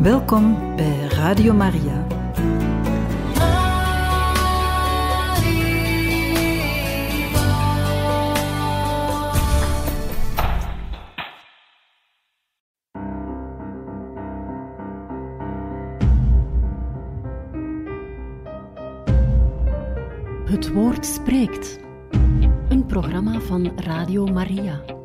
Welkom bij Radio Maria. Het woord spreekt. Een programma van Radio Maria.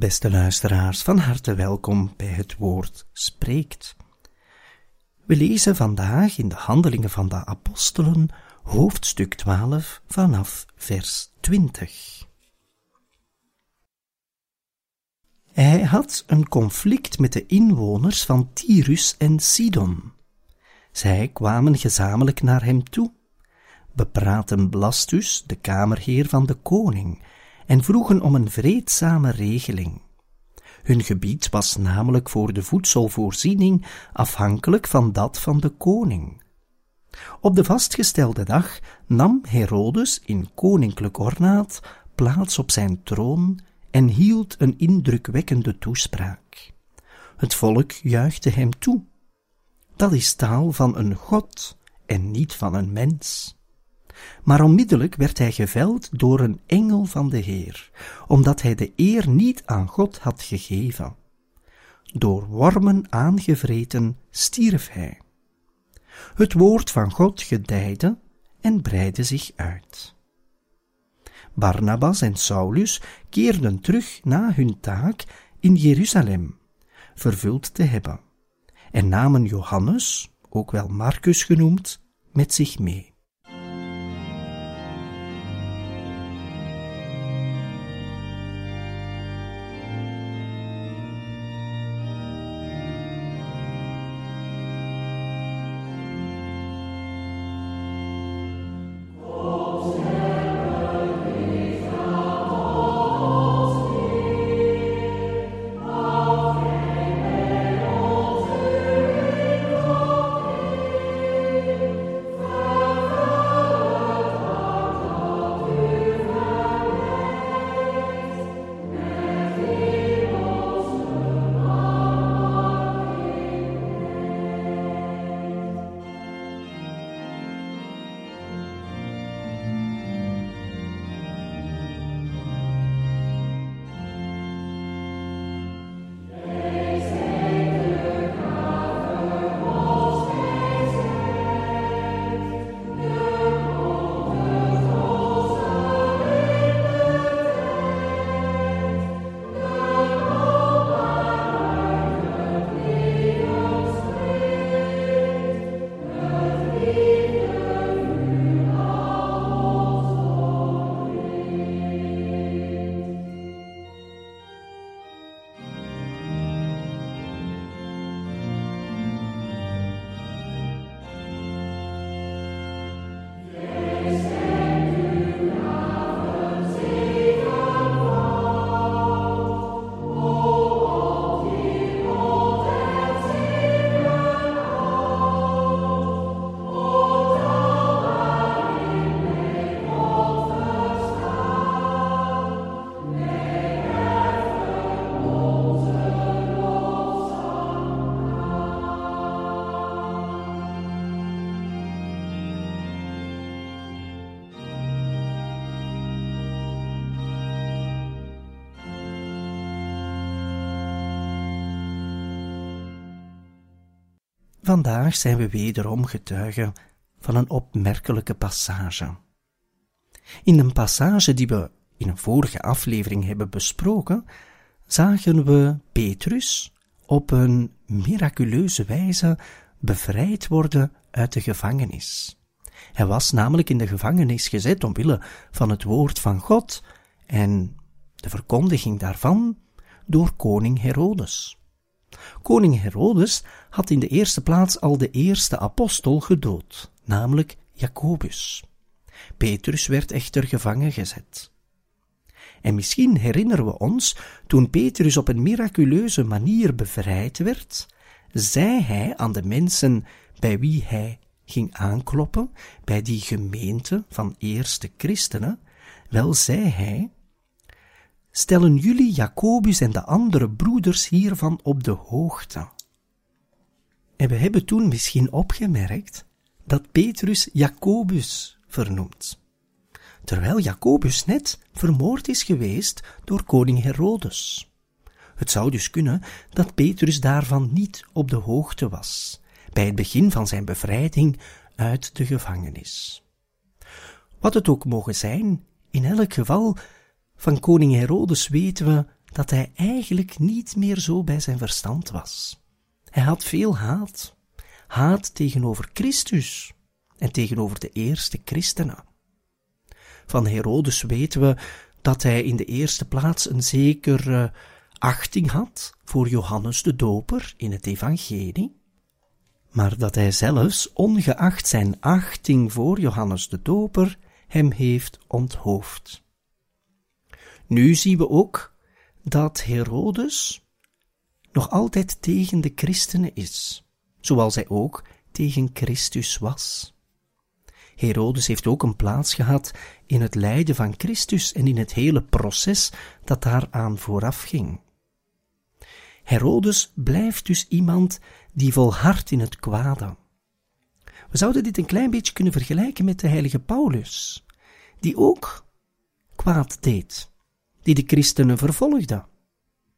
Beste luisteraars, van harte welkom bij het woord spreekt. We lezen vandaag in de Handelingen van de Apostelen, hoofdstuk 12, vanaf vers 20. Hij had een conflict met de inwoners van Tyrus en Sidon. Zij kwamen gezamenlijk naar hem toe, bepraten Blastus, de kamerheer van de koning, en vroegen om een vreedzame regeling. Hun gebied was namelijk voor de voedselvoorziening afhankelijk van dat van de koning. Op de vastgestelde dag nam Herodes in koninklijk ornaat plaats op zijn troon en hield een indrukwekkende toespraak. Het volk juichte hem toe. Dat is taal van een god en niet van een mens. Maar onmiddellijk werd hij geveld door een engel van de Heer, omdat hij de eer niet aan God had gegeven. Door wormen aangevreten stierf hij. Het woord van God gedijde en breidde zich uit. Barnabas en Saulus keerden terug na hun taak in Jeruzalem, vervuld te hebben, en namen Johannes, ook wel Marcus genoemd, met zich mee. Vandaag zijn we wederom getuigen van een opmerkelijke passage. In een passage die we in een vorige aflevering hebben besproken, zagen we Petrus op een miraculeuze wijze bevrijd worden uit de gevangenis. Hij was namelijk in de gevangenis gezet omwille van het woord van God en de verkondiging daarvan door koning Herodes. Koning Herodes had in de eerste plaats al de eerste apostel gedood, namelijk Jacobus. Petrus werd echter gevangen gezet. En misschien herinneren we ons, toen Petrus op een miraculeuze manier bevrijd werd, zei hij aan de mensen bij wie hij ging aankloppen, bij die gemeente van eerste christenen, Wel zei hij, stellen jullie Jacobus en de andere broeders hiervan op de hoogte. En we hebben toen misschien opgemerkt dat Petrus Jacobus vernoemt, terwijl Jacobus net vermoord is geweest door koning Herodes. Het zou dus kunnen dat Petrus daarvan niet op de hoogte was, bij het begin van zijn bevrijding uit de gevangenis. Wat het ook mogen zijn, in elk geval, van koning Herodes weten we dat hij eigenlijk niet meer zo bij zijn verstand was. Hij had veel haat. Haat tegenover Christus en tegenover de eerste christenen. Van Herodes weten we dat hij in de eerste plaats een zekere achting had voor Johannes de Doper in het evangelie, maar dat hij zelfs, ongeacht zijn achting voor Johannes de Doper, hem heeft onthoofd. Nu zien we ook dat Herodes nog altijd tegen de christenen is, zoals hij ook tegen Christus was. Herodes heeft ook een plaats gehad in het lijden van Christus en in het hele proces dat daaraan vooraf ging. Herodes blijft dus iemand die volhardt in het kwade. We zouden dit een klein beetje kunnen vergelijken met de heilige Paulus, die ook kwaad deed, die de christenen vervolgde,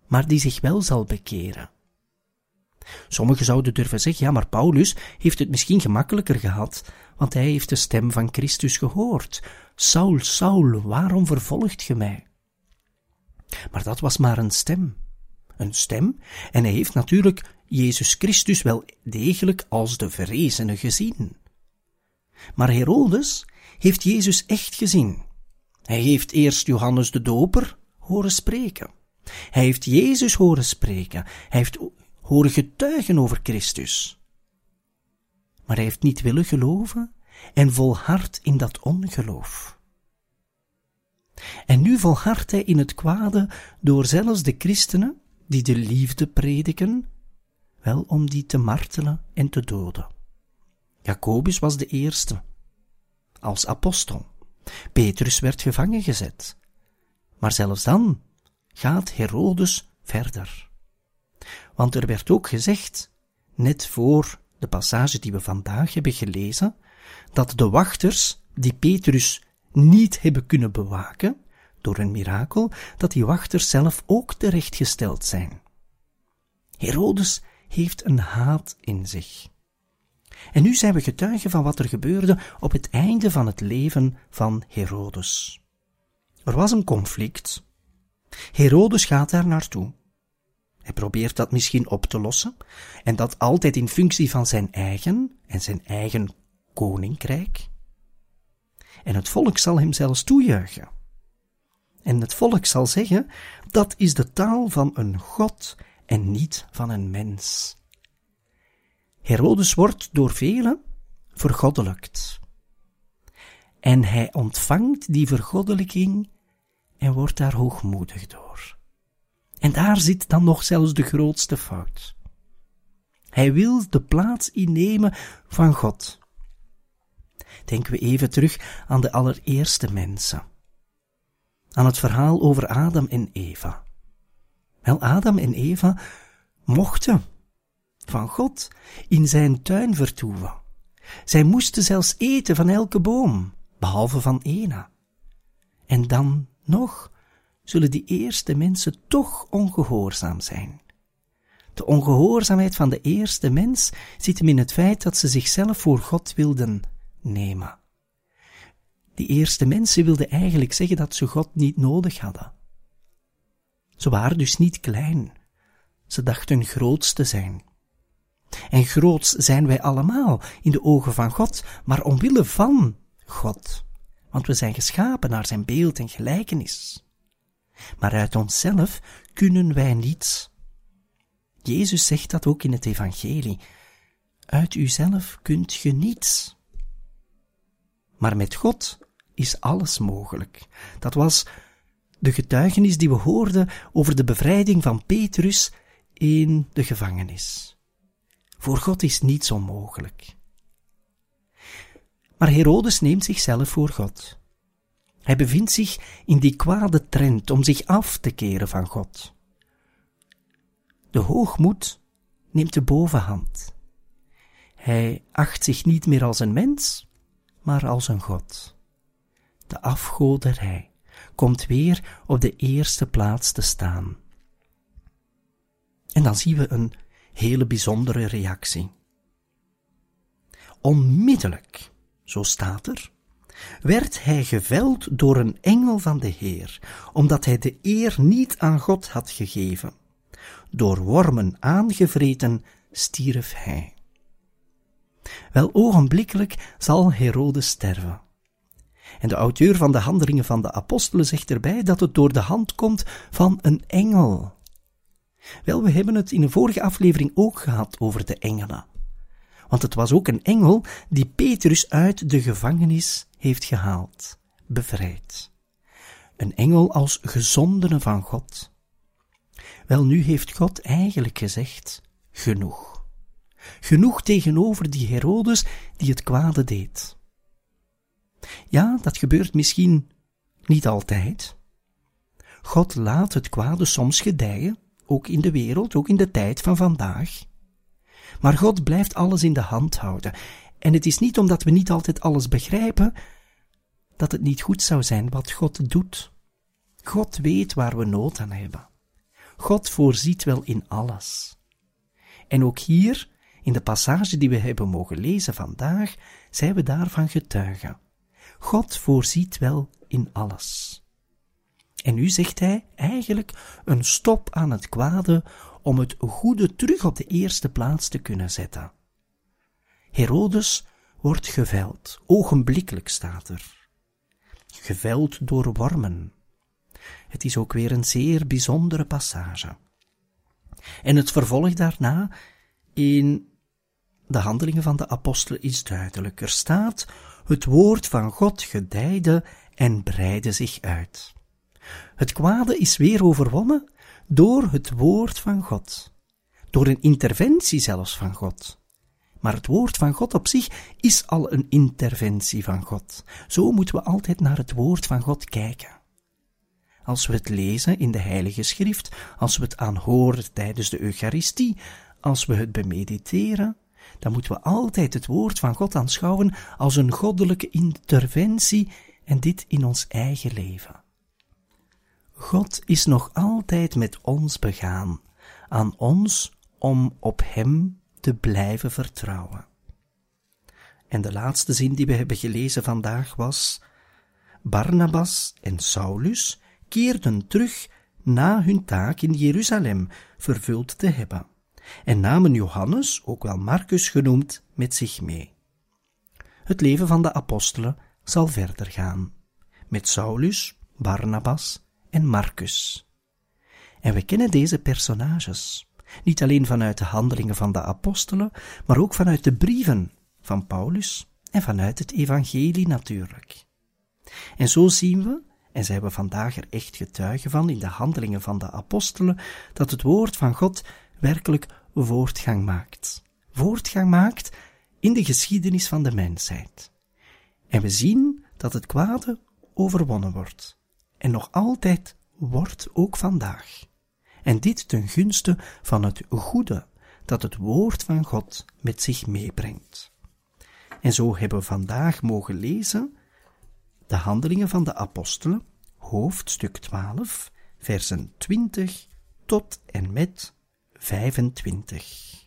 maar die zich wel zal bekeren. Sommigen zouden durven zeggen, ja, maar Paulus heeft het misschien gemakkelijker gehad, want hij heeft de stem van Christus gehoord. Saul, Saul, waarom vervolgt ge mij? Maar dat was maar een stem. Een stem, en hij heeft natuurlijk Jezus Christus wel degelijk als de verrezene gezien. Maar Herodes heeft Jezus echt gezien. Hij heeft eerst Johannes de Doper horen spreken. Hij heeft Jezus horen spreken. Hij heeft horen getuigen over Christus. Maar hij heeft niet willen geloven en volhardt in dat ongeloof. En nu volhardt hij in het kwade door zelfs de christenen, die de liefde prediken, wel om die te martelen en te doden. Jacobus was de eerste, als apostel. Petrus werd gevangen gezet. Maar zelfs dan gaat Herodes verder. Want er werd ook gezegd, net voor de passage die we vandaag hebben gelezen, dat de wachters die Petrus niet hebben kunnen bewaken, door een mirakel, dat die wachters zelf ook terechtgesteld zijn. Herodes heeft een haat in zich. En nu zijn we getuigen van wat er gebeurde op het einde van het leven van Herodes. Er was een conflict. Herodes gaat daar naartoe. Hij probeert dat misschien op te lossen, en dat altijd in functie van zijn eigen en zijn eigen koninkrijk. En het volk zal hem zelfs toejuichen. En het volk zal zeggen, dat is de taal van een God en niet van een mens. Herodes wordt door velen vergoddelijkt. En hij ontvangt die vergoddelijking en wordt daar hoogmoedig door. En daar zit dan nog zelfs de grootste fout. Hij wil de plaats innemen van God. Denken we even terug aan de allereerste mensen. Aan het verhaal over Adam en Eva. Wel, Adam en Eva mochten van God in zijn tuin vertoeven. Zij moesten zelfs eten van elke boom, behalve van ena. En dan nog zullen die eerste mensen toch ongehoorzaam zijn. De ongehoorzaamheid van de eerste mens zit hem in het feit dat ze zichzelf voor God wilden nemen. Die eerste mensen wilden eigenlijk zeggen dat ze God niet nodig hadden. Ze waren dus niet klein. Ze dachten groot te zijn. En groots zijn wij allemaal in de ogen van God, maar omwille van God. Want we zijn geschapen naar zijn beeld en gelijkenis. Maar uit onszelf kunnen wij niets. Jezus zegt dat ook in het Evangelie. Uit uzelf kunt je niets. Maar met God is alles mogelijk. Dat was de getuigenis die we hoorden over de bevrijding van Petrus in de gevangenis. Voor God is niets onmogelijk. Maar Herodes neemt zichzelf voor God. Hij bevindt zich in die kwade trend om zich af te keren van God. De hoogmoed neemt de bovenhand. Hij acht zich niet meer als een mens, maar als een God. De afgoderij komt weer op de eerste plaats te staan. En dan zien we een hele bijzondere reactie. Onmiddellijk, zo staat er, werd hij geveld door een engel van de Heer, omdat hij de eer niet aan God had gegeven. Door wormen aangevreten stierf hij. Wel ogenblikkelijk zal Herodes sterven. En de auteur van de handelingen van de apostelen zegt erbij dat het door de hand komt van een engel. Wel, we hebben het in een vorige aflevering ook gehad over de engelen. Want het was ook een engel die Petrus uit de gevangenis heeft gehaald, bevrijd. Een engel als gezondene van God. Wel, nu heeft God eigenlijk gezegd, genoeg. Genoeg tegenover die Herodes die het kwade deed. Ja, dat gebeurt misschien niet altijd. God laat het kwade soms gedijen, ook in de wereld, ook in de tijd van vandaag. Maar God blijft alles in de hand houden. En het is niet omdat we niet altijd alles begrijpen, dat het niet goed zou zijn wat God doet. God weet waar we nood aan hebben. God voorziet wel in alles. En ook hier, in de passage die we hebben mogen lezen vandaag, zijn we daarvan getuigen. God voorziet wel in alles. En nu zegt hij eigenlijk een stop aan het kwade om het goede terug op de eerste plaats te kunnen zetten. Herodes wordt geveld, ogenblikkelijk staat er. Geveld door wormen. Het is ook weer een zeer bijzondere passage. En het vervolg daarna in de handelingen van de apostelen is duidelijk. Er staat, het woord van God gedijde en breidde zich uit. Het kwade is weer overwonnen door het woord van God. Door een interventie zelfs van God. Maar het woord van God op zich is al een interventie van God. Zo moeten we altijd naar het woord van God kijken. Als we het lezen in de Heilige Schrift, als we het aanhoren tijdens de Eucharistie, als we het bemediteren, dan moeten we altijd het woord van God aanschouwen als een goddelijke interventie en dit in ons eigen leven. God is nog altijd met ons begaan, aan ons om op Hem te blijven vertrouwen. En de laatste zin die we hebben gelezen vandaag was: Barnabas en Saulus keerden terug na hun taak in Jeruzalem vervuld te hebben, en namen Johannes, ook wel Marcus genoemd, met zich mee. Het leven van de apostelen zal verder gaan, met Saulus, Barnabas en Marcus. En we kennen deze personages, niet alleen vanuit de handelingen van de apostelen, maar ook vanuit de brieven van Paulus en vanuit het evangelie natuurlijk. En zo zien we, en zijn we vandaag er echt getuigen van in de handelingen van de apostelen, dat het woord van God werkelijk voortgang maakt. Voortgang maakt in de geschiedenis van de mensheid. En we zien dat het kwade overwonnen wordt en nog altijd wordt ook vandaag. En dit ten gunste van het goede dat het woord van God met zich meebrengt. En zo hebben we vandaag mogen lezen de handelingen van de apostelen, hoofdstuk 12, versen 20 tot en met 25.